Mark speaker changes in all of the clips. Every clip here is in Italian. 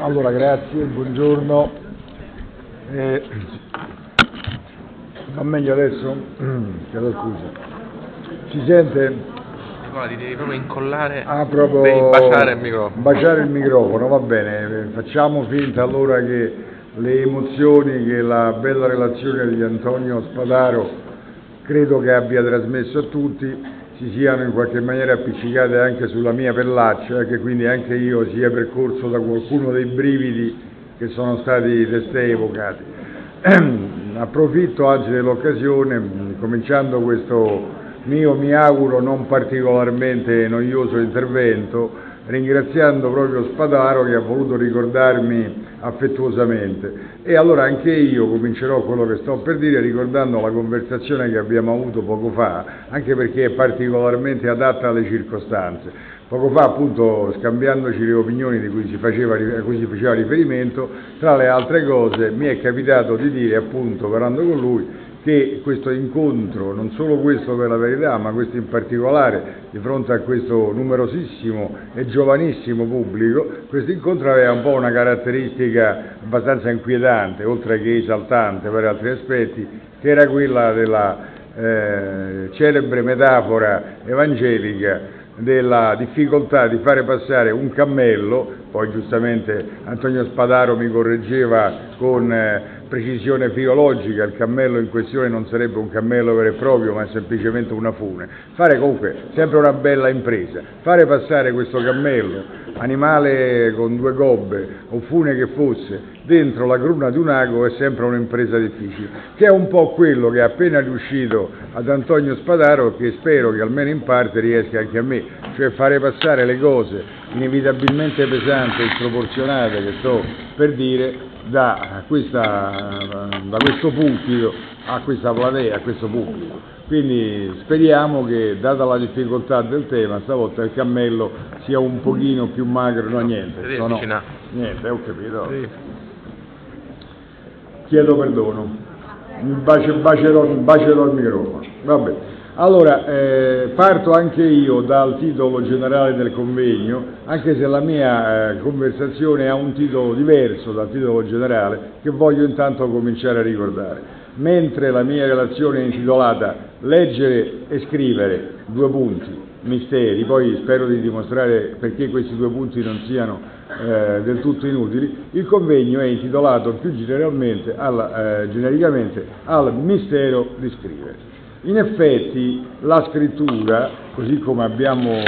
Speaker 1: Allora, grazie, buongiorno. Eh, va meglio adesso? Chiedo scusa. Si sente?
Speaker 2: Nicola, ti devi proprio incollare,
Speaker 1: Ah, proprio...
Speaker 2: devi baciare il microfono.
Speaker 1: Baciare il microfono, va bene. Facciamo finta allora che le emozioni che la bella relazione di Antonio Spadaro credo che abbia trasmesso a tutti si siano in qualche maniera appiccicate anche sulla mia pellaccia e che quindi anche io sia percorso da qualcuno dei brividi che sono stati testé evocati. Approfitto anzi dell'occasione, cominciando questo mio, mi auguro, non particolarmente noioso intervento, ringraziando proprio Spadaro che ha voluto ricordarmi affettuosamente. E allora anche io comincerò quello che sto per dire ricordando la conversazione che abbiamo avuto poco fa, anche perché è particolarmente adatta alle circostanze. Poco fa, appunto, scambiandoci le opinioni cui faceva, a cui si faceva riferimento, tra le altre cose mi è capitato di dire, appunto, parlando con lui, che questo incontro, non solo questo per la verità, ma questo in particolare di fronte a questo numerosissimo e giovanissimo pubblico, questo incontro aveva un po' una caratteristica abbastanza inquietante, oltre che esaltante per altri aspetti, che era quella della eh, celebre metafora evangelica della difficoltà di fare passare un cammello, poi giustamente Antonio Spadaro mi correggeva con eh, precisione filologica, il cammello in questione non sarebbe un cammello vero e proprio, ma semplicemente una fune. Fare comunque sempre una bella impresa, fare passare questo cammello, animale con due gobbe o fune che fosse, dentro la cruna di un ago è sempre un'impresa difficile, che è un po' quello che è appena riuscito ad Antonio Spadaro che spero che almeno in parte riesca anche a me, cioè fare passare le cose inevitabilmente pesanti e sproporzionate che sto per dire da, questa, da questo pulpito a questa platea, a questo pubblico. Quindi speriamo che, data la difficoltà del tema, stavolta il cammello sia un pochino più magro, no niente, no, no, niente, ho capito. Chiedo perdono, bacerò, bacerò il microfono. Vabbè. Allora, eh, parto anche io dal titolo generale del convegno, anche se la mia eh, conversazione ha un titolo diverso dal titolo generale, che voglio intanto cominciare a ricordare. Mentre la mia relazione è intitolata Leggere e scrivere, due punti, misteri, poi spero di dimostrare perché questi due punti non siano eh, del tutto inutili, il convegno è intitolato più generalmente, alla, eh, genericamente al mistero di scrivere. In effetti la scrittura, così come abbiamo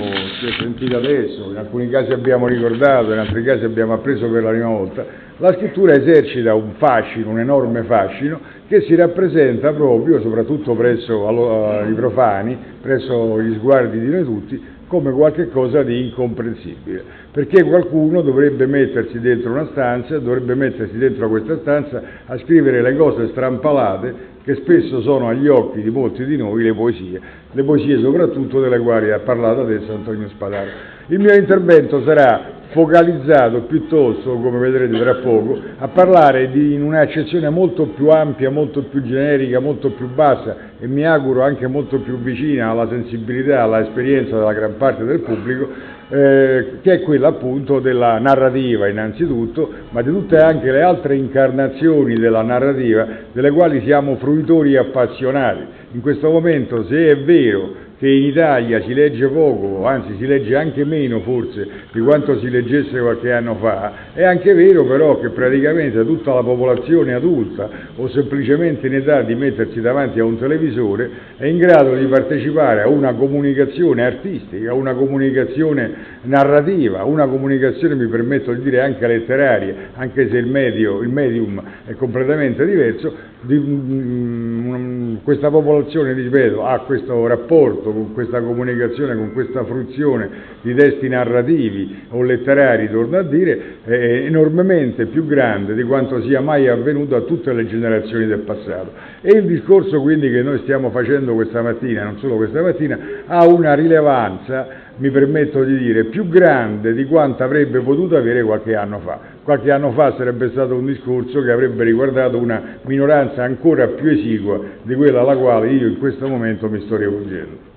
Speaker 1: sentito adesso, in alcuni casi abbiamo ricordato, in altri casi abbiamo appreso per la prima volta, la scrittura esercita un fascino, un enorme fascino, che si rappresenta proprio, soprattutto presso allo- i profani, presso gli sguardi di noi tutti, come qualcosa di incomprensibile, perché qualcuno dovrebbe mettersi dentro una stanza, dovrebbe mettersi dentro questa stanza a scrivere le cose strampalate che spesso sono agli occhi di molti di noi le poesie, le poesie soprattutto delle quali ha parlato adesso Antonio Spadaro. Il mio intervento sarà focalizzato piuttosto, come vedrete tra poco, a parlare di, in un'accezione molto più ampia, molto più generica, molto più bassa e mi auguro anche molto più vicina alla sensibilità, all'esperienza della gran parte del pubblico, eh, che è quella appunto della narrativa innanzitutto, ma di tutte anche le altre incarnazioni della narrativa delle quali siamo fruitori appassionati. In questo momento, se è vero che in Italia si legge poco, anzi si legge anche meno forse di quanto si leggesse qualche anno fa, è anche vero però che praticamente tutta la popolazione adulta o semplicemente in età di mettersi davanti a un televisore è in grado di partecipare a una comunicazione artistica, a una comunicazione narrativa, una comunicazione, mi permetto di dire, anche letteraria, anche se il, medio, il medium è completamente diverso, di, mm, questa popolazione, ripeto, ha questo rapporto con questa comunicazione, con questa fruizione di testi narrativi o letterari, torno a dire, è enormemente più grande di quanto sia mai avvenuto a tutte le generazioni del passato. E il discorso quindi che noi stiamo facendo questa mattina, non solo questa mattina, ha una rilevanza mi permetto di dire, più grande di quanto avrebbe potuto avere qualche anno fa. Qualche anno fa sarebbe stato un discorso che avrebbe riguardato una minoranza ancora più esigua di quella alla quale io in questo momento mi sto rivolgendo.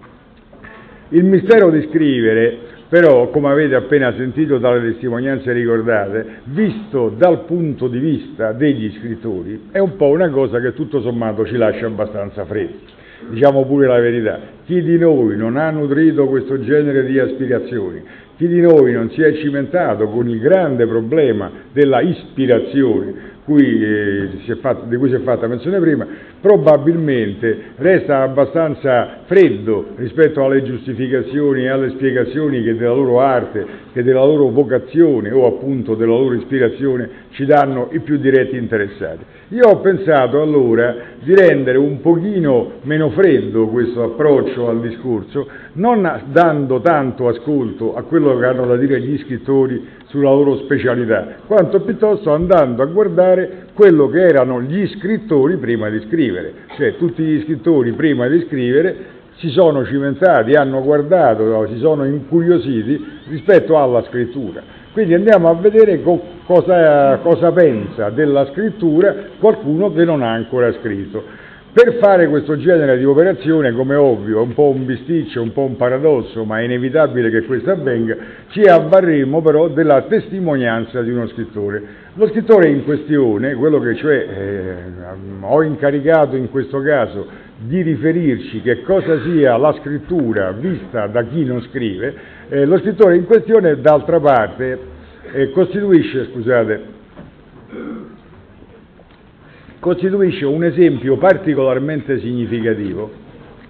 Speaker 1: Il mistero di scrivere però come avete appena sentito dalle testimonianze ricordate, visto dal punto di vista degli scrittori, è un po' una cosa che tutto sommato ci lascia abbastanza freddi. Diciamo pure la verità, chi di noi non ha nutrito questo genere di aspirazioni, chi di noi non si è cimentato con il grande problema della ispirazione, cui, eh, fatto, di cui si è fatta menzione prima, probabilmente resta abbastanza freddo rispetto alle giustificazioni e alle spiegazioni che della loro arte, che della loro vocazione o appunto della loro ispirazione ci danno i più diretti interessati. Io ho pensato allora di rendere un pochino meno freddo questo approccio al discorso, non dando tanto ascolto a quello che hanno da dire gli scrittori sulla loro specialità, quanto piuttosto andando a guardare quello che erano gli scrittori prima di scrivere, cioè tutti gli scrittori prima di scrivere si sono cimentati, hanno guardato, si sono incuriositi rispetto alla scrittura. Quindi andiamo a vedere co- cosa, cosa pensa della scrittura qualcuno che non ha ancora scritto. Per fare questo genere di operazione, come ovvio, è un po' un bisticcio, un po' un paradosso, ma è inevitabile che questo avvenga, ci avvarremo però della testimonianza di uno scrittore. Lo scrittore in questione, quello che cioè eh, ho incaricato in questo caso di riferirci che cosa sia la scrittura vista da chi non scrive, eh, lo scrittore in questione d'altra parte eh, costituisce, scusate, costituisce un esempio particolarmente significativo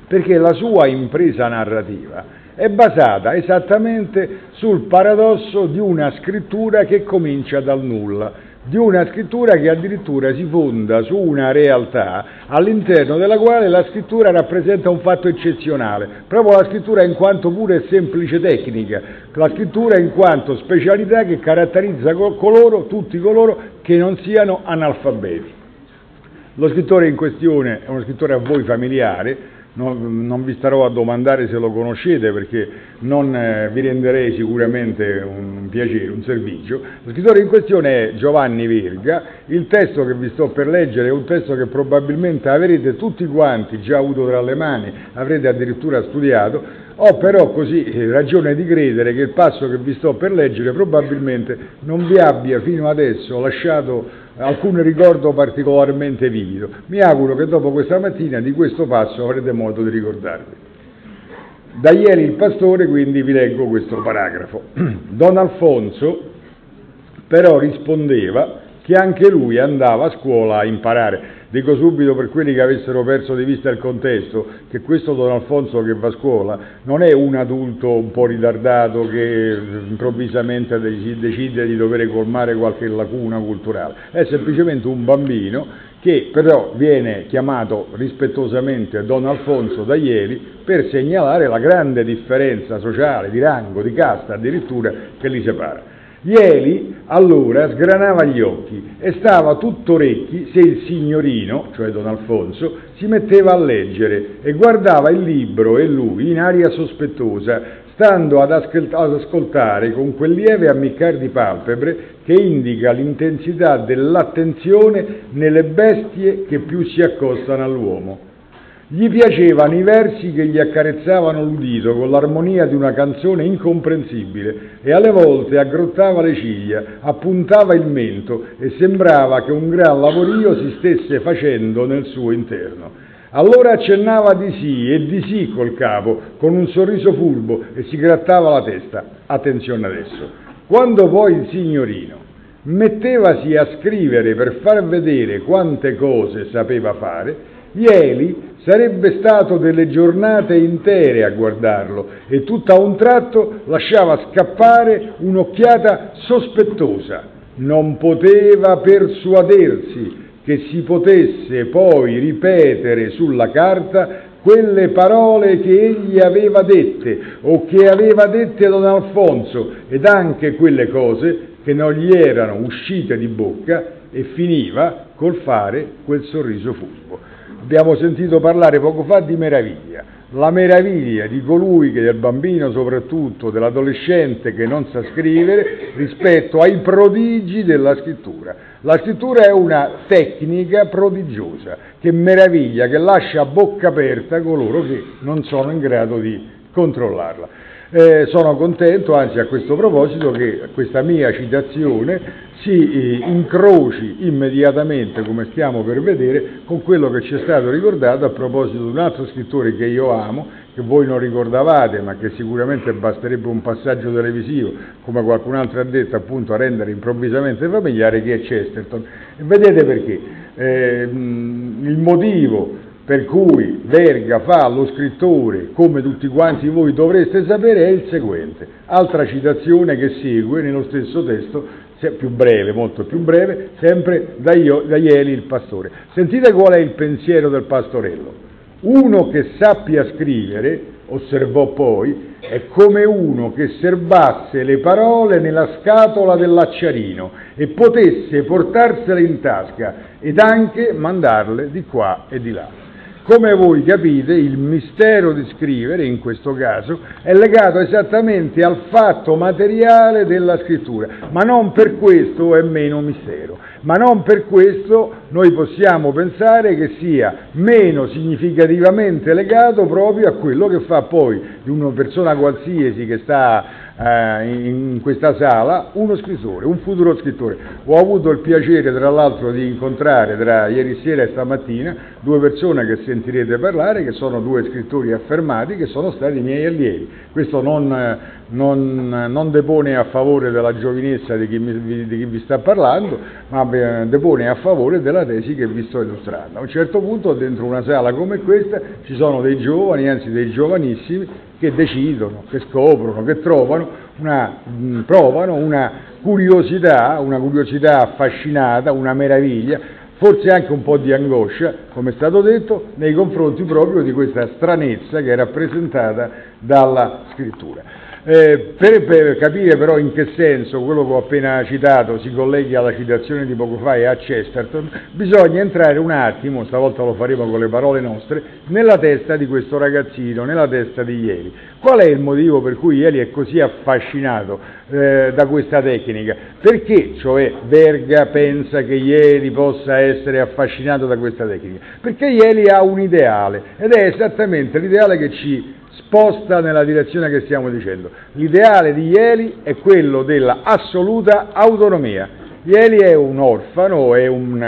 Speaker 1: perché la sua impresa narrativa è basata esattamente sul paradosso di una scrittura che comincia dal nulla, di una scrittura che addirittura si fonda su una realtà all'interno della quale la scrittura rappresenta un fatto eccezionale, proprio la scrittura in quanto pure semplice tecnica, la scrittura in quanto specialità che caratterizza coloro, tutti coloro che non siano analfabeti. Lo scrittore in questione è uno scrittore a voi familiare, non, non, vi starò a domandare se lo conoscete perché non eh, vi renderei sicuramente un piacere, un servizio. Lo scrittore in questione è Giovanni Verga, il testo che vi sto per leggere è un testo che probabilmente avrete tutti quanti già avuto tra le mani, avrete addirittura studiato, ho però così eh, ragione di credere che il passo che vi sto per leggere probabilmente non vi abbia fino adesso lasciato alcun ricordo particolarmente vivido. Mi auguro che dopo questa mattina di questo passo avrete modo di ricordarvi. Da ieri il pastore quindi vi leggo questo paragrafo. Don Alfonso però rispondeva che anche lui andava a scuola a imparare. Dico subito per quelli che avessero perso di vista il contesto che questo Don Alfonso che va a scuola non è un adulto un po' ritardato che improvvisamente decide di dover colmare qualche lacuna culturale, è semplicemente un bambino che però viene chiamato rispettosamente Don Alfonso da ieri per segnalare la grande differenza sociale, di rango, di casta addirittura che li separa. Ieri allora sgranava gli occhi e stava tutto orecchi se il signorino, cioè Don Alfonso, si metteva a leggere e guardava il libro e lui in aria sospettosa, stando ad, ascoltare con quel lieve ammiccar di palpebre che indica l'intensità dell'attenzione nelle bestie che più si accostano all'uomo. Gli piacevano i versi che gli accarezzavano l'udito con l'armonia di una canzone incomprensibile e alle volte aggrottava le ciglia, appuntava il mento e sembrava che un gran lavorio si stesse facendo nel suo interno. Allora accennava di sì e di sì col capo, con un sorriso furbo e si grattava la testa. Attenzione adesso. Quando poi il signorino mettevasi a scrivere per far vedere quante cose sapeva fare, Ieli sarebbe stato delle giornate intere a guardarlo e tutto a un tratto lasciava scappare un'occhiata sospettosa. Non poteva persuadersi che si potesse poi ripetere sulla carta quelle parole che egli aveva dette o che aveva dette Don Alfonso ed anche quelle cose che non gli erano uscite di bocca e finiva col fare quel sorriso furbo. Abbiamo sentito parlare poco fa di meraviglia, la meraviglia di colui che del bambino soprattutto, dell'adolescente che non sa scrivere rispetto ai prodigi della scrittura. La scrittura è una tecnica prodigiosa che meraviglia, che lascia a bocca aperta coloro che non sono in grado di controllarla. Eh, sono contento, anzi a questo proposito, che questa mia citazione si eh, incroci immediatamente, come stiamo per vedere, con quello che ci è stato ricordato a proposito di un altro scrittore che io amo, che voi non ricordavate, ma che sicuramente basterebbe un passaggio televisivo, come qualcun altro ha detto, appunto a rendere improvvisamente familiare, che è Chesterton. E vedete perché? Eh, il motivo per cui Verga fa lo scrittore, come tutti quanti voi dovreste sapere, è il seguente. Altra citazione che segue nello stesso testo, più breve, molto più breve, sempre da, io, da Ieli il pastore. Sentite qual è il pensiero del pastorello. Uno che sappia scrivere, osservò poi, è come uno che serbasse le parole nella scatola dell'acciarino e potesse portarsele in tasca ed anche mandarle di qua e di là. Come voi capite, il mistero di scrivere, in questo caso, è legato esattamente al fatto materiale della scrittura, ma non per questo è meno mistero, ma non per questo noi possiamo pensare che sia meno significativamente legato proprio a quello che fa poi di una persona qualsiasi che sta eh, in questa sala uno scrittore, un futuro scrittore. Ho avuto il piacere tra l'altro di incontrare tra ieri sera e stamattina due persone che sentirete parlare, che sono due scrittori affermati, che sono stati miei allievi. Questo non, non, non depone a favore della giovinezza di chi, mi, di chi, vi sta parlando, ma depone a favore della tesi che vi sto illustrando. A un certo punto dentro una sala come questa ci sono dei giovani, anzi dei giovanissimi, che decidono, che scoprono, che trovano una, mh, provano una curiosità, una curiosità affascinata, una meraviglia, forse anche un po' di angoscia, come è stato detto, nei confronti proprio di questa stranezza che è rappresentata dalla scrittura. Eh, per, per, capire però in che senso quello che ho appena citato si colleghi alla citazione di poco fa e a Chesterton, bisogna entrare un attimo, stavolta lo faremo con le parole nostre, nella testa di questo ragazzino, nella testa di ieri. Qual è il motivo per cui ieri è così affascinato eh, da questa tecnica? Perché, cioè, Verga pensa che ieri possa essere affascinato da questa tecnica? Perché ieri ha un ideale ed è esattamente l'ideale che ci sposta nella direzione che stiamo dicendo. L'ideale di Ieli è quello della assoluta autonomia. Ieli è un orfano, è un eh,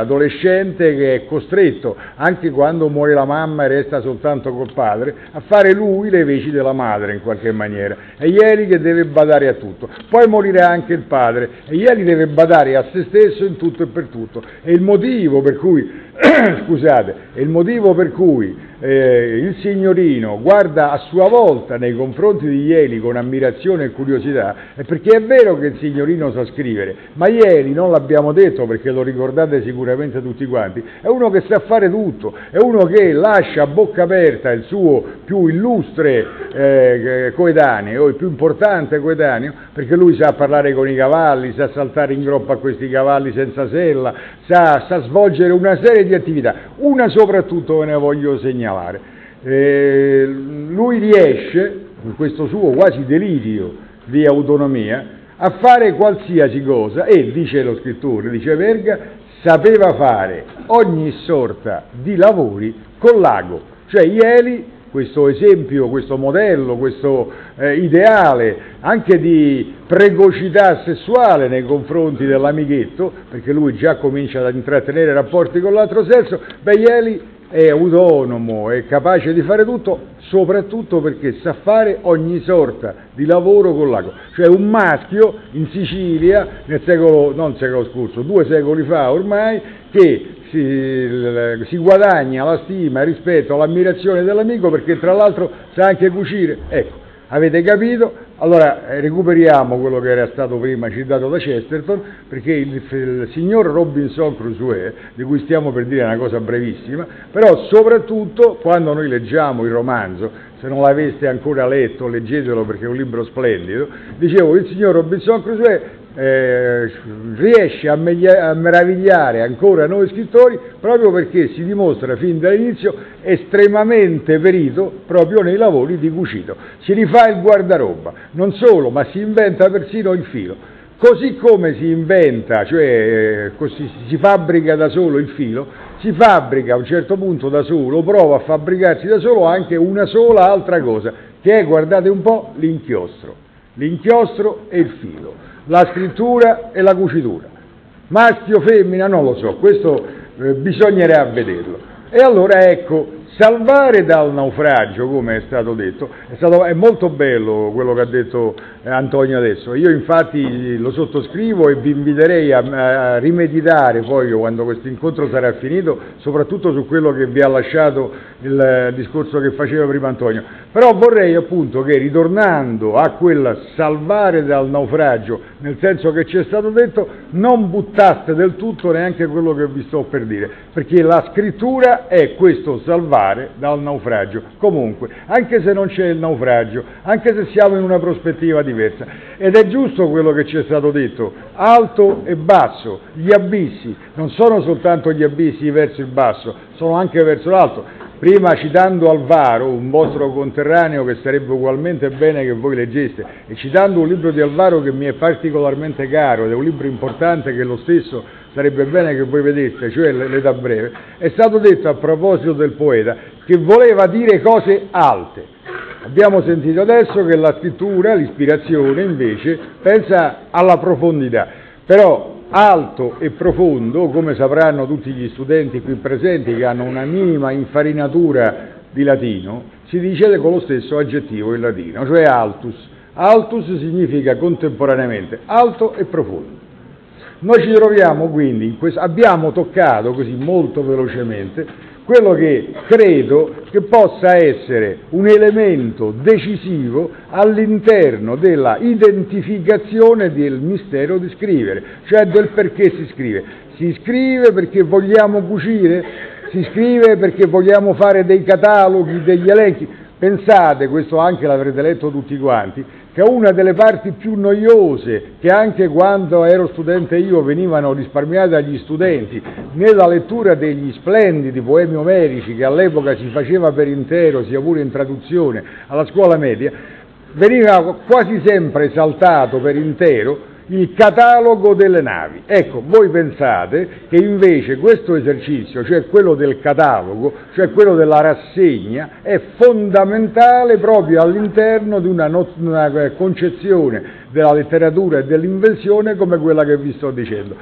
Speaker 1: adolescente che è costretto, anche quando muore la mamma e resta soltanto col padre, a fare lui le veci della madre in qualche maniera. È Ieli che deve badare a tutto. Poi morirà anche il padre e Ieli deve badare a se stesso in tutto e per tutto. E il motivo per cui, scusate, è il motivo per cui eh, il signorino guarda a sua volta nei confronti di Ieli con ammirazione e curiosità, è perché è vero che il signorino sa scrivere, ma Ieli, non l'abbiamo detto perché lo ricordate sicuramente tutti quanti, è uno che sa fare tutto, è uno che lascia a bocca aperta il suo più illustre eh, coetaneo, il più importante coetaneo, perché lui sa parlare con i cavalli, sa saltare in groppa a questi cavalli senza sella, sa, sa svolgere una serie di attività, una soprattutto ve ne voglio segnalare segnalare. Eh, lui riesce, in questo suo quasi delirio di autonomia, a fare qualsiasi cosa e, dice lo scrittore, dice Verga, sapeva fare ogni sorta di lavori con l'ago, cioè Ieli questo esempio, questo modello, questo eh, ideale anche di precocità sessuale nei confronti dell'amichetto, perché lui già comincia ad intrattenere rapporti con l'altro sesso, beh, Ieli è autonomo, è capace di fare tutto, soprattutto perché sa fare ogni sorta di lavoro con l'ago. Cioè un maschio in Sicilia, nel secolo, non secolo scorso, due secoli fa ormai, che si, si guadagna la stima, il rispetto, l'ammirazione dell'amico perché tra l'altro sa anche cucire. Ecco, avete capito? Allora eh, recuperiamo quello che era stato prima citato da Chesterton, perché il, il, signor Robinson Crusoe, di cui stiamo per dire una cosa brevissima, però soprattutto quando noi leggiamo il romanzo, se non l'aveste ancora letto, leggetelo perché è un libro splendido, dicevo, il signor Robinson Crusoe eh, riesce a, meglia, a, meravigliare ancora noi scrittori proprio perché si dimostra fin dall'inizio estremamente perito proprio nei lavori di cucito. Si rifà il guardaroba, non solo, ma si inventa persino il filo. Così come si inventa, cioè eh, così, si fabbrica da solo il filo, si fabbrica a un certo punto da solo, prova a fabbricarsi da solo anche una sola altra cosa, che è, guardate un po', l'inchiostro. L'inchiostro e il filo, la scrittura e la cucitura. Maschio, femmina, non lo so, questo eh, bisognerà vederlo. E allora ecco, salvare dal naufragio, come è stato detto, è, stato, è molto bello quello che ha detto eh, Antonio adesso. Io infatti lo sottoscrivo e vi inviterei a, a rimeditare poi quando questo incontro sarà finito, soprattutto su quello che vi ha lasciato il, il discorso che faceva prima Antonio. Però vorrei appunto che ritornando a quel salvare dal naufragio, nel senso che ci è stato detto, non buttaste del tutto neanche quello che vi sto per dire, perché la scrittura è questo salvare dal naufragio. Comunque, anche se non c'è il naufragio, anche se siamo in una prospettiva diversa, ed è giusto quello che ci è stato detto, alto e basso, gli abissi, non sono soltanto gli abissi verso il basso, sono anche verso l'alto prima citando Alvaro, un vostro conterraneo che sarebbe ugualmente bene che voi leggeste, e citando un libro di Alvaro che mi è particolarmente caro ed è un libro importante che lo stesso sarebbe bene che voi vedeste, cioè l'età breve, è stato detto a proposito del poeta che voleva dire cose alte. Abbiamo sentito adesso che la scrittura, l'ispirazione invece, pensa alla profondità, però alto e profondo, come sapranno tutti gli studenti qui presenti che hanno una minima infarinatura di latino, si dice con lo stesso aggettivo in latino, cioè altus. Altus significa contemporaneamente alto e profondo. Noi ci troviamo quindi, questo, abbiamo toccato così molto velocemente quello che credo che possa essere un elemento decisivo all'interno della identificazione del mistero di scrivere, cioè del perché si scrive. Si scrive perché vogliamo cucire, si scrive perché vogliamo fare dei cataloghi, degli elenchi. Pensate, questo anche l'avrete letto tutti quanti, che una delle parti più noiose, che anche quando ero studente io venivano risparmiate agli studenti, nella lettura degli splendidi poemi omerici che all'epoca si faceva per intero, sia pure in traduzione, alla scuola media, veniva quasi sempre esaltato per intero il catalogo delle navi. Ecco, voi pensate che invece questo esercizio, cioè quello del catalogo, cioè quello della rassegna, è fondamentale proprio all'interno di una, not- una concezione della letteratura e dell'invenzione come quella che vi sto dicendo.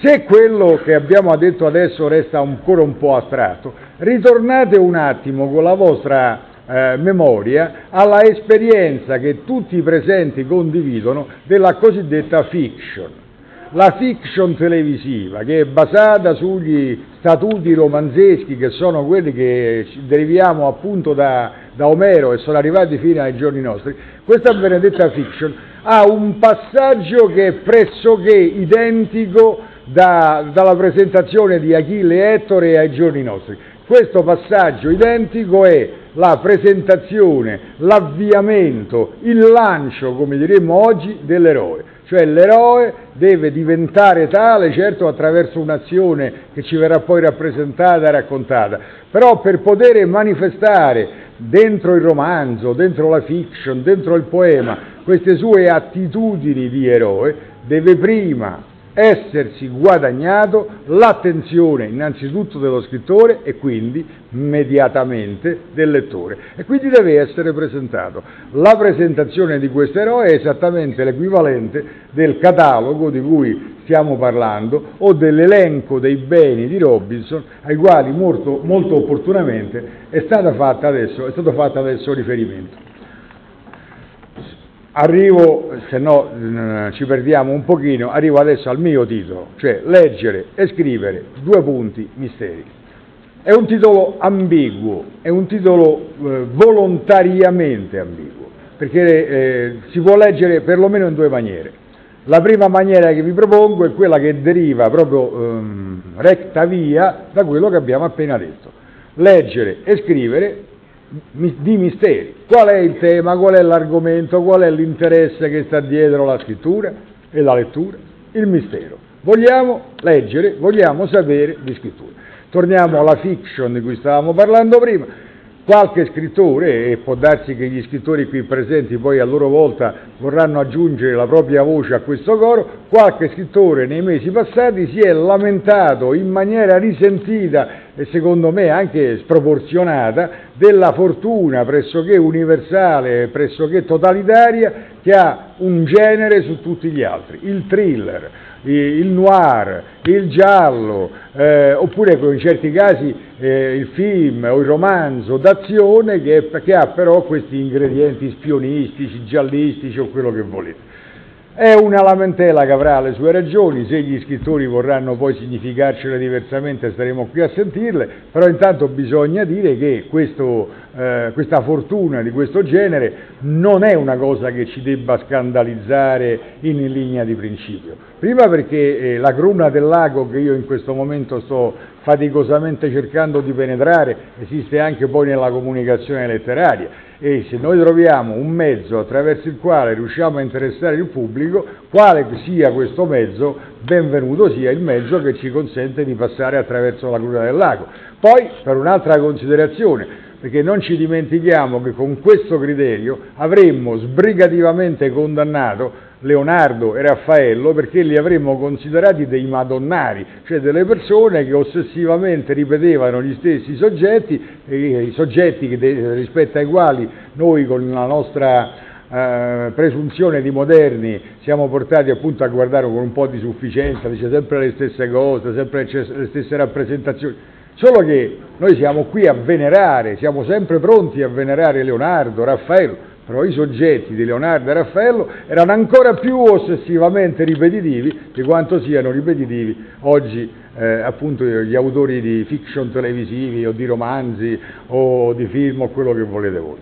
Speaker 1: Se quello che abbiamo detto adesso resta ancora un po' astratto, ritornate un attimo con la vostra eh, memoria alla esperienza che tutti i presenti condividono della cosiddetta fiction. La fiction televisiva, che è basata sugli statuti romanzeschi, che sono quelli che deriviamo appunto da, da Omero e sono arrivati fino ai giorni nostri, questa benedetta fiction ha un passaggio che è pressoché identico da, dalla presentazione di Achille e Ettore ai giorni nostri. Questo passaggio identico è la presentazione, l'avviamento, il lancio, come diremmo oggi, dell'eroe. Cioè l'eroe deve diventare tale, certo attraverso un'azione che ci verrà poi rappresentata e raccontata, però per poter manifestare dentro il romanzo, dentro la fiction, dentro il poema, queste sue attitudini di eroe, deve prima essersi guadagnato l'attenzione innanzitutto dello scrittore e quindi immediatamente del lettore e quindi deve essere presentato. La presentazione di questo eroe è esattamente l'equivalente del catalogo di cui stiamo parlando o dell'elenco dei beni di Robinson ai quali molto, molto opportunamente è, è stato fatto adesso riferimento. Arrivo, se no eh, ci perdiamo un pochino, arrivo adesso al mio titolo, cioè leggere e scrivere due punti misteri. È un titolo ambiguo, è un titolo eh, volontariamente ambiguo, perché eh, si può leggere perlomeno in due maniere. La prima maniera che vi propongo è quella che deriva proprio ehm, recta via da quello che abbiamo appena detto. Leggere e scrivere di misteri. Qual è il tema, qual è l'argomento, qual è l'interesse che sta dietro la scrittura e la lettura? Il mistero. Vogliamo leggere, vogliamo sapere di scrittura. Torniamo alla fiction di cui stavamo parlando prima. Qualche scrittore, e può darsi che gli scrittori qui presenti poi a loro volta vorranno aggiungere la propria voce a questo coro, qualche scrittore nei mesi passati si è lamentato in maniera risentita e secondo me anche sproporzionata della fortuna pressoché universale, pressoché totalitaria che ha un genere su tutti gli altri, il thriller il noir, il giallo, eh, oppure in certi casi eh, il film o il romanzo d'azione che, che ha però questi ingredienti spionistici, giallistici o quello che volete. È una lamentela che avrà le sue ragioni, se gli scrittori vorranno poi significarcele diversamente staremo qui a sentirle, però intanto bisogna dire che questo, eh, questa fortuna di questo genere non è una cosa che ci debba scandalizzare in linea di principio. Prima perché eh, la cruna del lago che io in questo momento sto faticosamente cercando di penetrare esiste anche poi nella comunicazione letteraria e se noi troviamo un mezzo attraverso il quale riusciamo a interessare il pubblico, quale sia questo mezzo, benvenuto sia il mezzo che ci consente di passare attraverso la cruna del lago. Poi, per un'altra considerazione, perché non ci dimentichiamo che con questo criterio avremmo sbrigativamente condannato Leonardo e Raffaello perché li avremmo considerati dei madonnari, cioè delle persone che ossessivamente ripetevano gli stessi soggetti, i soggetti rispetto ai quali noi con la nostra eh, presunzione di moderni siamo portati appunto a guardare con un po' di sufficienza, dice sempre le stesse cose, sempre le stesse rappresentazioni. Solo che noi siamo qui a venerare, siamo sempre pronti a venerare Leonardo, Raffaello, però i soggetti di Leonardo e Raffaello erano ancora più ossessivamente ripetitivi di quanto siano ripetitivi oggi eh, appunto gli autori di fiction televisivi o di romanzi o di film o quello che volete voi.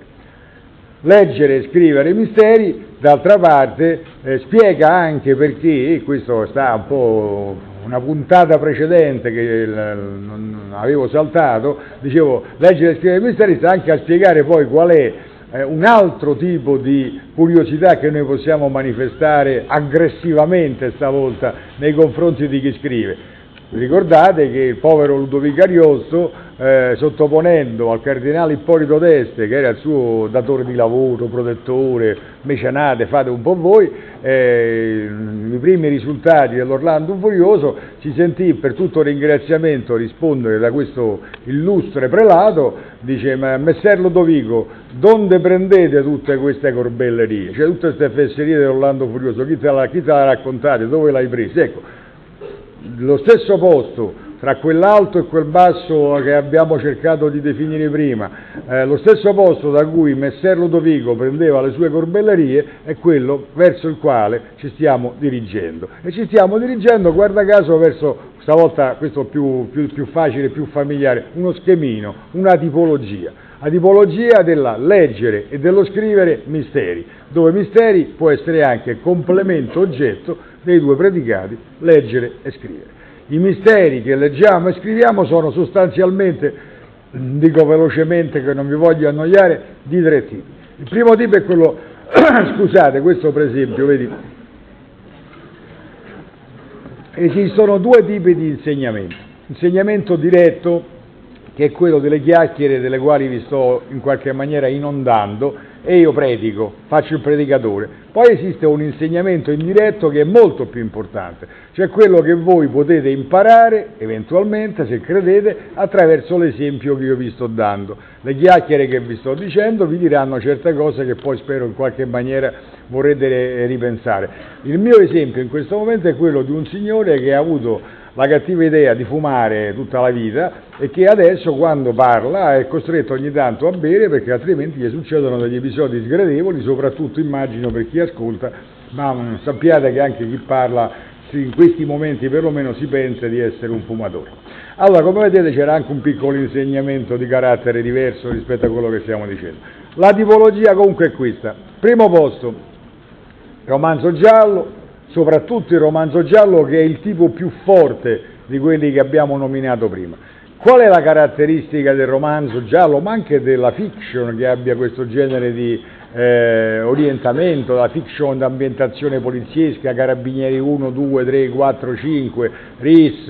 Speaker 1: Leggere e scrivere i misteri, d'altra parte, eh, spiega anche perché, e questo sta un po' una puntata precedente che non avevo saltato, dicevo, leggere e scrivere i misteri sta anche a spiegare poi qual è eh, un altro tipo di curiosità che noi possiamo manifestare aggressivamente stavolta nei confronti di chi scrive. Ricordate che il povero Ludovico Ariosto, eh, sottoponendo al cardinale Ippolito d'Este, che era il suo datore di lavoro, protettore, mecenate, fate un po' voi, eh, i primi risultati dell'Orlando Furioso, si sentì per tutto ringraziamento rispondere da questo illustre prelato, dice, ma Messer Ludovico, donde prendete tutte queste corbellerie, cioè tutte queste fesserie dell'Orlando Furioso, chi te l'ha, chi te l'ha raccontate, dove l'hai presa? Ecco, lo stesso posto tra quell'alto e quel basso che abbiamo cercato di definire prima, eh, lo stesso posto da cui Messer Ludovico prendeva le sue corbellerie è quello verso il quale ci stiamo dirigendo. E ci stiamo dirigendo, guarda caso, verso, stavolta questo più, più, più facile, più familiare, uno schemino, una tipologia. La tipologia della leggere e dello scrivere misteri, dove misteri può essere anche complemento oggetto dei due predicati, leggere e scrivere. I misteri che leggiamo e scriviamo sono sostanzialmente, dico velocemente che non vi voglio annoiare, di tre tipi. Il primo tipo è quello, scusate, questo per esempio, vedi, esistono due tipi di insegnamento. Insegnamento diretto, che è quello delle chiacchiere delle quali vi sto in qualche maniera inondando, e io predico, faccio il predicatore. Poi esiste un insegnamento indiretto che è molto più importante, cioè quello che voi potete imparare, eventualmente, se credete, attraverso l'esempio che io vi sto dando. Le chiacchiere che vi sto dicendo vi diranno certe cose che poi spero in qualche maniera vorrete ripensare. Il mio esempio in questo momento è quello di un signore che ha avuto la cattiva idea di fumare tutta la vita e che adesso quando parla è costretto ogni tanto a bere perché altrimenti gli succedono degli episodi sgradevoli, soprattutto immagino per chi ascolta, ma mm, sappiate che anche chi parla in questi momenti perlomeno si pensa di essere un fumatore. Allora, come vedete c'era anche un piccolo insegnamento di carattere diverso rispetto a quello che stiamo dicendo. La tipologia comunque è questa. Primo posto, romanzo giallo, soprattutto il romanzo giallo che è il tipo più forte di quelli che abbiamo nominato prima. Qual è la caratteristica del romanzo giallo, ma anche della fiction che abbia questo genere di, eh, orientamento, la fiction d'ambientazione poliziesca, carabinieri 1, 2, 3, 4, 5, RIS,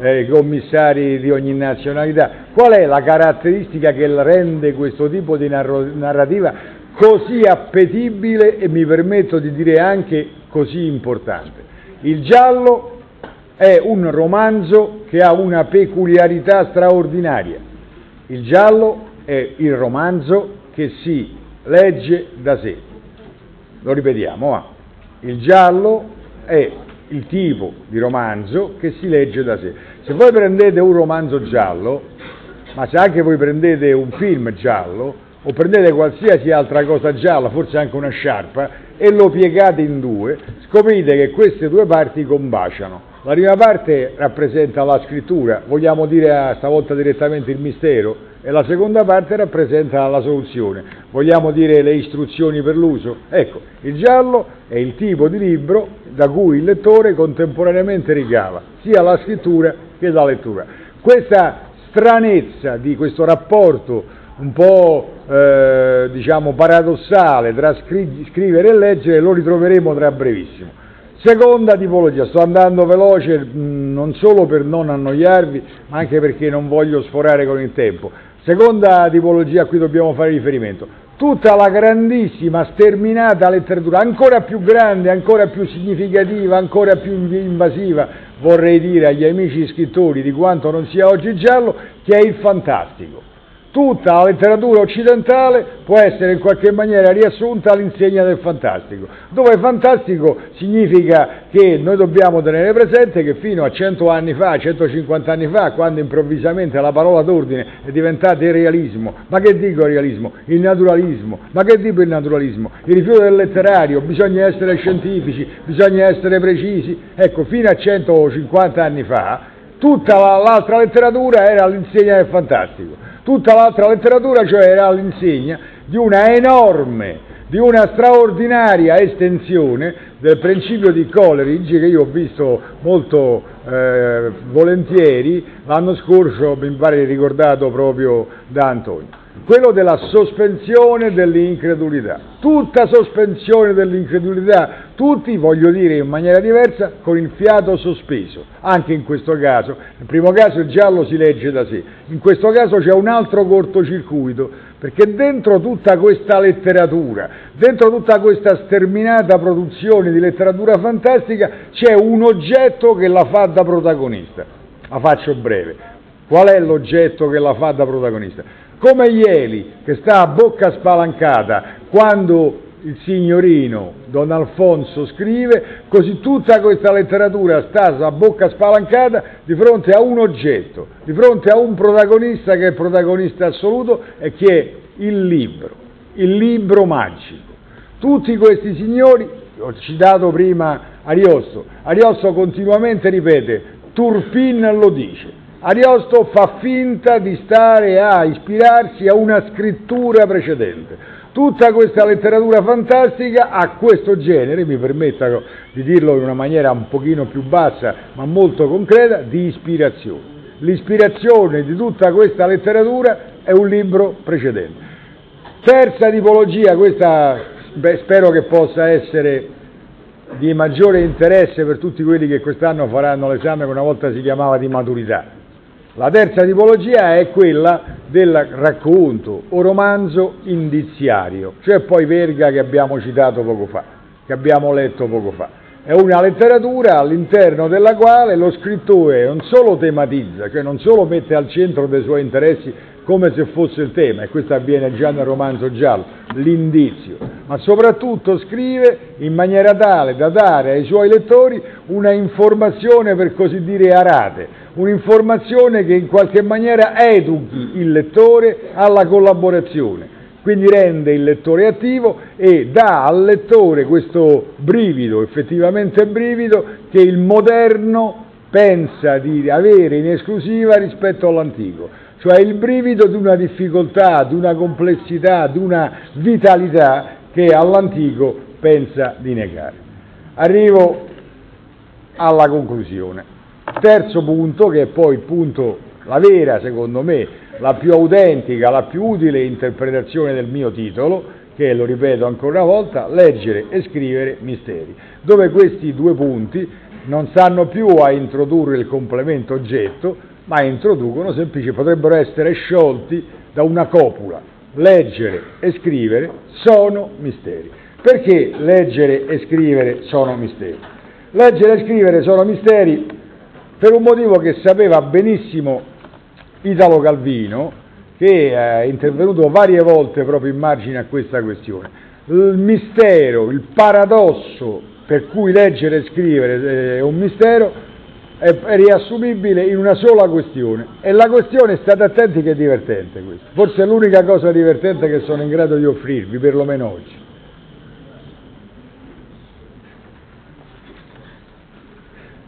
Speaker 1: eh, commissari di ogni nazionalità. Qual è la caratteristica che rende questo tipo di narrativa così appetibile e mi permetto di dire anche così importante? Il giallo è un romanzo che ha una peculiarità straordinaria. Il giallo è il romanzo che si legge da sé. Lo ripetiamo, ah. il giallo è il tipo di romanzo che si legge da sé. Se voi prendete un romanzo giallo, ma se anche voi prendete un film giallo, o prendete qualsiasi altra cosa gialla, forse anche una sciarpa, e lo piegate in due, scoprite che queste due parti combaciano. La prima parte rappresenta la scrittura, vogliamo dire stavolta direttamente il mistero, e la seconda parte rappresenta la soluzione, vogliamo dire le istruzioni per l'uso. Ecco, il giallo è il tipo di libro da cui il lettore contemporaneamente ricava sia la scrittura che la lettura. Questa stranezza di questo rapporto un po' eh, diciamo paradossale tra scri- scrivere e leggere lo ritroveremo tra brevissimo. Seconda tipologia, sto andando veloce mh, non solo per non annoiarvi, ma anche perché non voglio sforare con il tempo. Seconda tipologia a cui dobbiamo fare riferimento, tutta la grandissima, sterminata letteratura, ancora più grande, ancora più significativa, ancora più invasiva, vorrei dire agli amici scrittori di quanto non sia oggi giallo, che è il fantastico tutta la letteratura occidentale può essere in qualche maniera riassunta all'insegna del fantastico, dove fantastico significa che noi dobbiamo tenere presente che fino a 100 anni fa, 150 anni fa, quando improvvisamente la parola d'ordine è diventata il realismo, ma che dico il realismo? Il naturalismo, ma che dico il naturalismo? Il rifiuto del letterario, bisogna essere scientifici, bisogna essere precisi, ecco, fino a 150 anni fa tutta l'altra letteratura era all'insegna del fantastico. Tutta l'altra letteratura, cioè, era all'insegna di una enorme, di una straordinaria estensione del principio di Coleridge che io ho visto molto eh, volentieri. L'anno scorso, mi pare ricordato proprio da Antonio quello della sospensione dell'incredulità, tutta sospensione dell'incredulità, tutti, voglio dire in maniera diversa, con il fiato sospeso, anche in questo caso, nel primo caso il giallo si legge da sé, in questo caso c'è un altro cortocircuito, perché dentro tutta questa letteratura, dentro tutta questa sterminata produzione di letteratura fantastica, c'è un oggetto che la fa da protagonista. La faccio breve. Qual è l'oggetto che la fa da protagonista? Come Ieli, che sta a bocca spalancata quando il signorino Don Alfonso scrive, così tutta questa letteratura sta a bocca spalancata di fronte a un oggetto, di fronte a un protagonista che è il protagonista assoluto e che è il libro, il libro magico. Tutti questi signori, ho citato prima Ariosto, Ariosto continuamente ripete, Turpin lo dice, Ariosto fa finta di stare a ispirarsi a una scrittura precedente. Tutta questa letteratura fantastica ha questo genere, mi permetta di dirlo in una maniera un pochino più bassa ma molto concreta, di ispirazione. L'ispirazione di tutta questa letteratura è un libro precedente. Terza tipologia, questa beh, spero che possa essere di maggiore interesse per tutti quelli che quest'anno faranno l'esame che una volta si chiamava di maturità la terza tipologia è quella del racconto o romanzo indiziario, cioè poi Verga che abbiamo citato poco fa, che abbiamo letto poco fa. È una letteratura all'interno della quale lo scrittore non solo tematizza, cioè non solo mette al centro dei suoi interessi come se fosse il tema, e questo avviene già nel romanzo giallo, l'indizio, ma soprattutto scrive in maniera tale da dare ai suoi lettori una informazione per così dire arate, un'informazione che in qualche maniera educhi il lettore alla collaborazione, quindi rende il lettore attivo e dà al lettore questo brivido, effettivamente brivido, che il moderno pensa di avere in esclusiva rispetto all'antico, cioè il brivido di una difficoltà, di una complessità, di una vitalità che all'antico pensa di negare. Arrivo alla conclusione. Terzo punto, che è poi il punto, la vera secondo me, la più autentica, la più utile interpretazione del mio titolo, che lo ripeto ancora una volta, leggere e scrivere misteri, dove questi due punti non stanno più a introdurre il complemento oggetto, ma introducono semplicemente, potrebbero essere sciolti da una copula. Leggere e scrivere sono misteri. Perché leggere e scrivere sono misteri? Leggere e scrivere sono misteri per un motivo che sapeva benissimo Italo Calvino, che è intervenuto varie volte proprio in margine a questa questione. Il mistero, il paradosso per cui leggere e scrivere è un mistero è riassumibile in una sola questione e la questione, state attenti che è divertente questa, forse è l'unica cosa divertente che sono in grado di offrirvi, perlomeno oggi.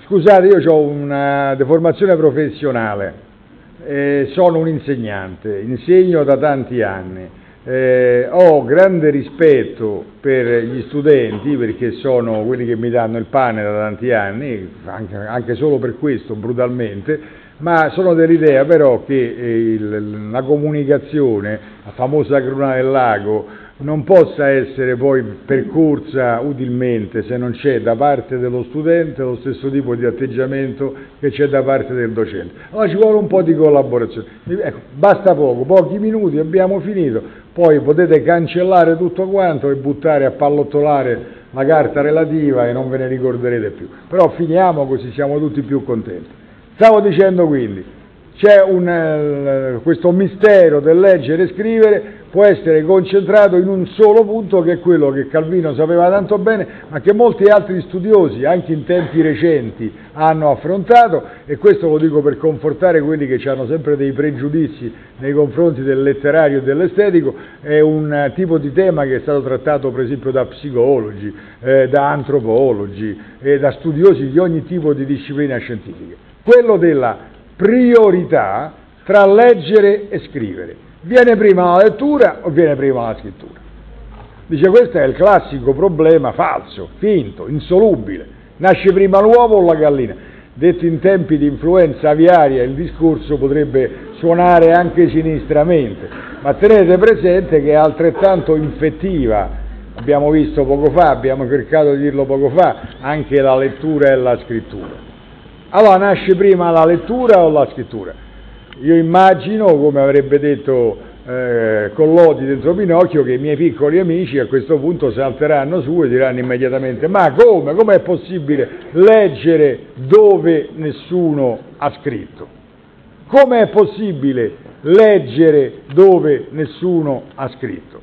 Speaker 1: Scusate, io ho una deformazione professionale, eh, sono un insegnante, insegno da tanti anni, eh, ho grande rispetto per gli studenti perché sono quelli che mi danno il pane da tanti anni, anche, anche solo per questo brutalmente, ma sono dell'idea però che eh, il, la comunicazione, la famosa cruna del lago, non possa essere poi percorsa utilmente se non c'è da parte dello studente lo stesso tipo di atteggiamento che c'è da parte del docente. Allora ci vuole un po' di collaborazione. Ecco, basta poco, pochi minuti, abbiamo finito, poi potete cancellare tutto quanto e buttare a pallottolare la carta relativa e non ve ne ricorderete più. Però finiamo così siamo tutti più contenti. Stavo dicendo quindi, c'è un, eh, questo mistero del leggere e scrivere può essere concentrato in un solo punto che è quello che Calvino sapeva tanto bene, ma che molti altri studiosi, anche in tempi recenti, hanno affrontato e questo lo dico per confortare quelli che hanno sempre dei pregiudizi nei confronti del letterario e dell'estetico, è un tipo di tema che è stato trattato per esempio da psicologi, eh, da antropologi e da studiosi di ogni tipo di disciplina scientifica. Quello della priorità tra leggere e scrivere. Viene prima la lettura o viene prima la scrittura? Dice questo è il classico problema falso, finto, insolubile. Nasce prima l'uovo o la gallina? Detto in tempi di influenza aviaria il discorso potrebbe suonare anche sinistramente, ma tenete presente che è altrettanto infettiva, abbiamo visto poco fa, abbiamo cercato di dirlo poco fa, anche la lettura e la scrittura. Allora nasce prima la lettura o la scrittura? Io immagino, come avrebbe detto eh, Collodi dentro Pinocchio, che i miei piccoli amici a questo punto salteranno su e diranno immediatamente ma come? Com'è possibile leggere dove nessuno ha scritto? Com'è possibile leggere dove nessuno ha scritto?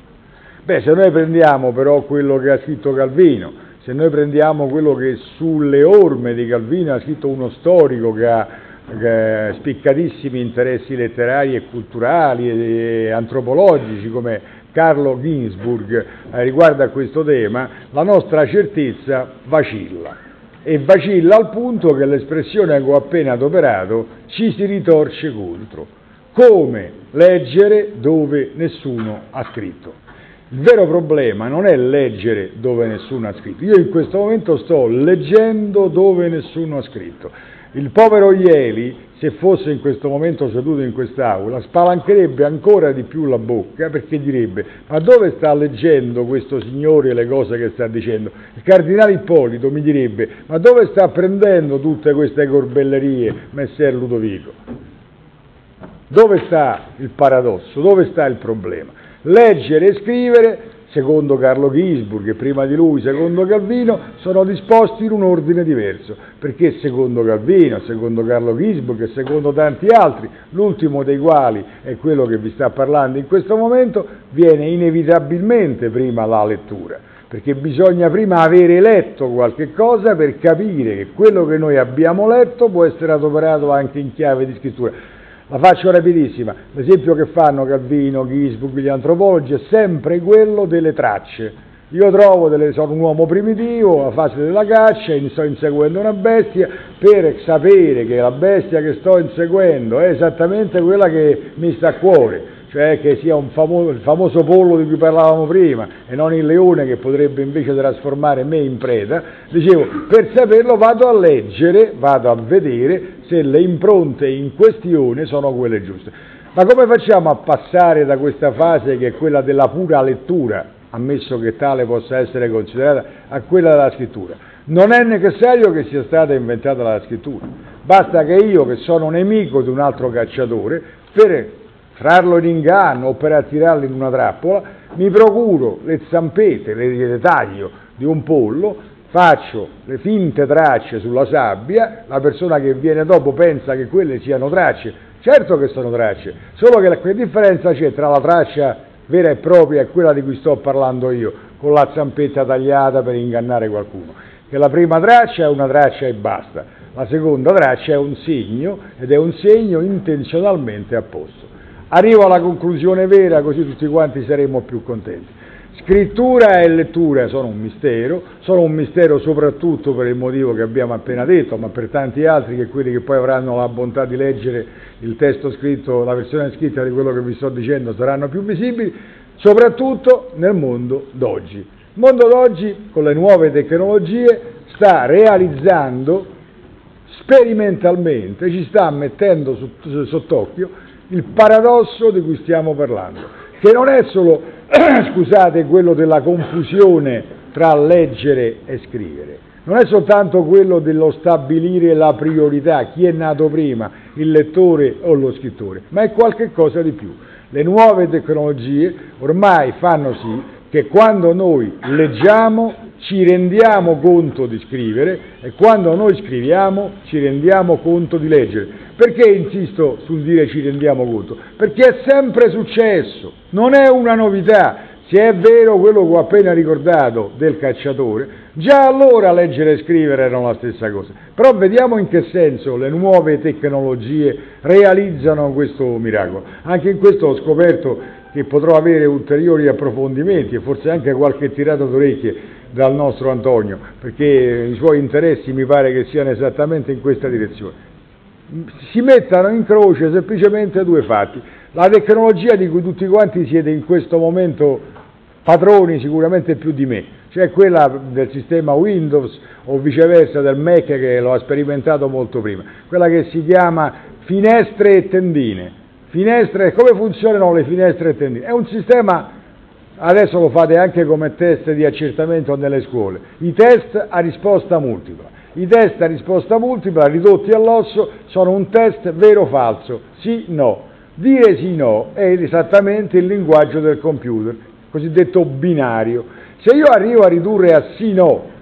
Speaker 1: Beh, se noi prendiamo però quello che ha scritto Calvino, se noi prendiamo quello che sulle orme di Calvino ha scritto uno storico che ha che spiccatissimi interessi letterari e culturali e antropologici come Carlo Ginsburg eh, riguardo a questo tema, la nostra certezza vacilla e vacilla al punto che l'espressione che ho appena adoperato ci si ritorce contro. Come leggere dove nessuno ha scritto? Il vero problema non è leggere dove nessuno ha scritto. Io in questo momento sto leggendo dove nessuno ha scritto. Il povero Ieli, se fosse in questo momento seduto in quest'aula, spalancherebbe ancora di più la bocca perché direbbe ma dove sta leggendo questo signore le cose che sta dicendo? Il cardinale Ippolito mi direbbe ma dove sta prendendo tutte queste corbellerie Messer Ludovico? Dove sta il paradosso? Dove sta il problema? Leggere e scrivere, secondo Carlo Gisburg e prima di lui secondo Calvino, sono disposti in un ordine diverso, perché secondo Calvino, secondo Carlo Gisburg e secondo tanti altri, l'ultimo dei quali è quello che vi sta parlando in questo momento, viene inevitabilmente prima la lettura perché bisogna prima avere letto qualche cosa per capire che quello che noi abbiamo letto può essere adoperato anche in chiave di scrittura. La faccio rapidissima, l'esempio che fanno Calvino, Gisburg, gli antropologi è sempre quello delle tracce. Io trovo, delle, sono un uomo primitivo, la fase della caccia, sto inseguendo una bestia, per sapere che la bestia che sto inseguendo è esattamente quella che mi sta a cuore, cioè che sia famoso, il famoso pollo di cui parlavamo prima e non il leone che potrebbe invece trasformare me in preda, dicevo, per saperlo vado a leggere, vado a vedere se le impronte in questione sono quelle giuste. Ma come facciamo a passare da questa fase che è quella della pura lettura ammesso che tale possa essere considerata, a quella della scrittura. Non è necessario che sia stata inventata la scrittura, basta che io, che sono nemico di un altro cacciatore, per trarlo in inganno o per attirarlo in una trappola, mi procuro le zampette, le, taglio di un pollo, faccio le finte tracce sulla sabbia, la persona che viene dopo pensa che quelle siano tracce, certo che sono tracce, solo che, che differenza c'è tra la traccia vera e propria e quella di cui sto parlando io, con la zampetta tagliata per ingannare qualcuno, che la prima traccia è una traccia e basta, la seconda traccia è un segno ed è un segno intenzionalmente apposto. Arrivo alla conclusione vera, così tutti quanti saremo più contenti. Scrittura e lettura sono un mistero, sono un mistero soprattutto per il motivo che abbiamo appena detto, ma per tanti altri che quelli che poi avranno la bontà di leggere il testo scritto, la versione scritta di quello che vi sto dicendo saranno più visibili, soprattutto nel mondo d'oggi. Il mondo d'oggi, con le nuove tecnologie, sta realizzando sperimentalmente, ci sta mettendo sott'occhio il paradosso di cui stiamo parlando, che non è solo, scusate, quello della confusione tra leggere e scrivere, non è soltanto quello dello stabilire la priorità, chi è nato prima, il lettore o lo scrittore, ma è qualche cosa di più. Le nuove tecnologie ormai fanno sì che quando noi leggiamo ci rendiamo conto di scrivere e quando noi scriviamo ci rendiamo conto di leggere. Perché insisto sul dire ci rendiamo conto? Perché è sempre successo, non è una novità. Se è vero quello che ho appena ricordato del cacciatore, già allora leggere e scrivere erano la stessa cosa. Però vediamo in che senso le nuove tecnologie realizzano questo miracolo. Anche in questo ho scoperto che potrò avere ulteriori approfondimenti e forse anche qualche tirata d'orecchie dal nostro Antonio, perché i suoi interessi mi pare che siano esattamente in questa direzione. Si mettano in croce semplicemente due fatti. La tecnologia di cui tutti quanti siete in questo momento padroni sicuramente più di me, cioè quella del sistema Windows o viceversa del Mac che lo ha sperimentato molto prima, quella che si chiama finestre e tendine. Finestre, come funzionano le finestre tendine? È un sistema adesso lo fate anche come test di accertamento nelle scuole, i test a risposta multipla. I test a risposta multipla ridotti all'osso sono un test vero o falso, sì, no. Dire sì, no è esattamente il linguaggio del computer, cosiddetto binario. Se io arrivo a ridurre a sì, no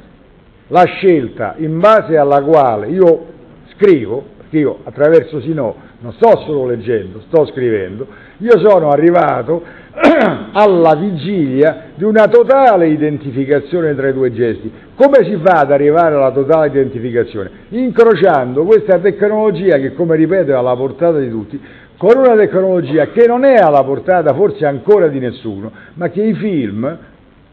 Speaker 1: la scelta in base alla quale io scrivo, perché io attraverso sì, no non sto solo leggendo, sto scrivendo, io sono arrivato alla vigilia di una totale identificazione tra i due gesti. Come si fa ad arrivare alla totale identificazione? Incrociando questa tecnologia che, come ripeto, è alla portata di tutti, con una tecnologia che non è alla portata forse ancora di nessuno, ma che i film,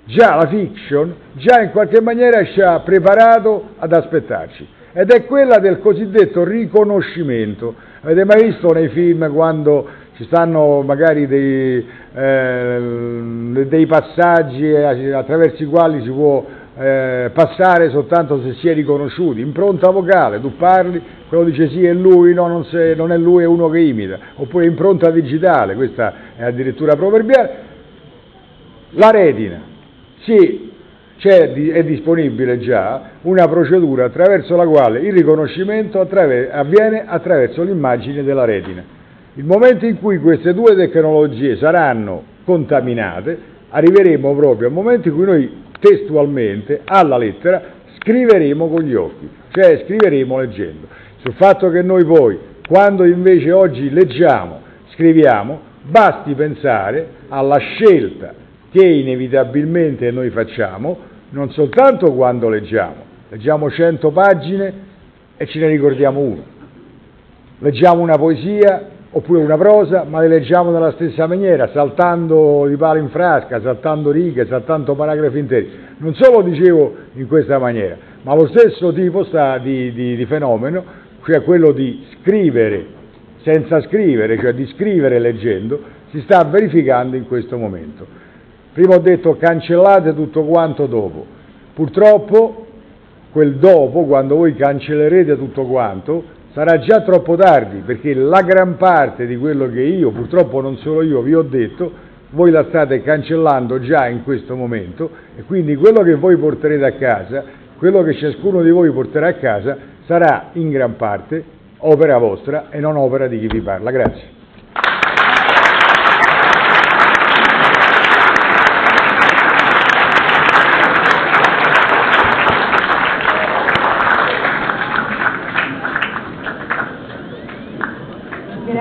Speaker 1: già la fiction, già in qualche maniera ci ha preparato ad aspettarci. Ed è quella del cosiddetto riconoscimento. Avete mai visto nei film quando ci stanno magari dei, eh, dei passaggi attraverso i quali si può eh, passare soltanto se si è riconosciuti, impronta vocale, tu parli, quello dice sì è lui, no non, se, non è lui, è uno che imita, oppure impronta digitale, questa è addirittura proverbiale, la retina, sì, è disponibile già una procedura attraverso la quale il riconoscimento attraver- avviene attraverso l'immagine della retina. Il momento in cui queste due tecnologie saranno contaminate, arriveremo proprio al momento in cui noi testualmente, alla lettera, scriveremo con gli occhi, cioè scriveremo leggendo. Sul fatto che noi poi, quando invece oggi leggiamo, scriviamo, basti pensare alla scelta che inevitabilmente noi facciamo, non soltanto quando leggiamo, leggiamo 100 pagine e ce ne ricordiamo una, leggiamo una poesia oppure una prosa, ma le leggiamo nella stessa maniera, saltando di palo in frasca, saltando righe, saltando paragrafi interi. Non solo dicevo in questa maniera, ma lo stesso tipo di, di, di fenomeno, cioè quello di scrivere senza scrivere, cioè di scrivere leggendo, si sta verificando in questo momento. Prima ho detto cancellate tutto quanto dopo. Purtroppo quel dopo, quando voi cancellerete tutto quanto, sarà già troppo tardi perché la gran parte di quello che io, purtroppo non solo io, vi ho detto, voi la state cancellando già in questo momento e quindi quello che voi porterete a casa, quello che ciascuno di voi porterà a casa sarà in gran parte opera vostra e non opera di chi vi parla. Grazie.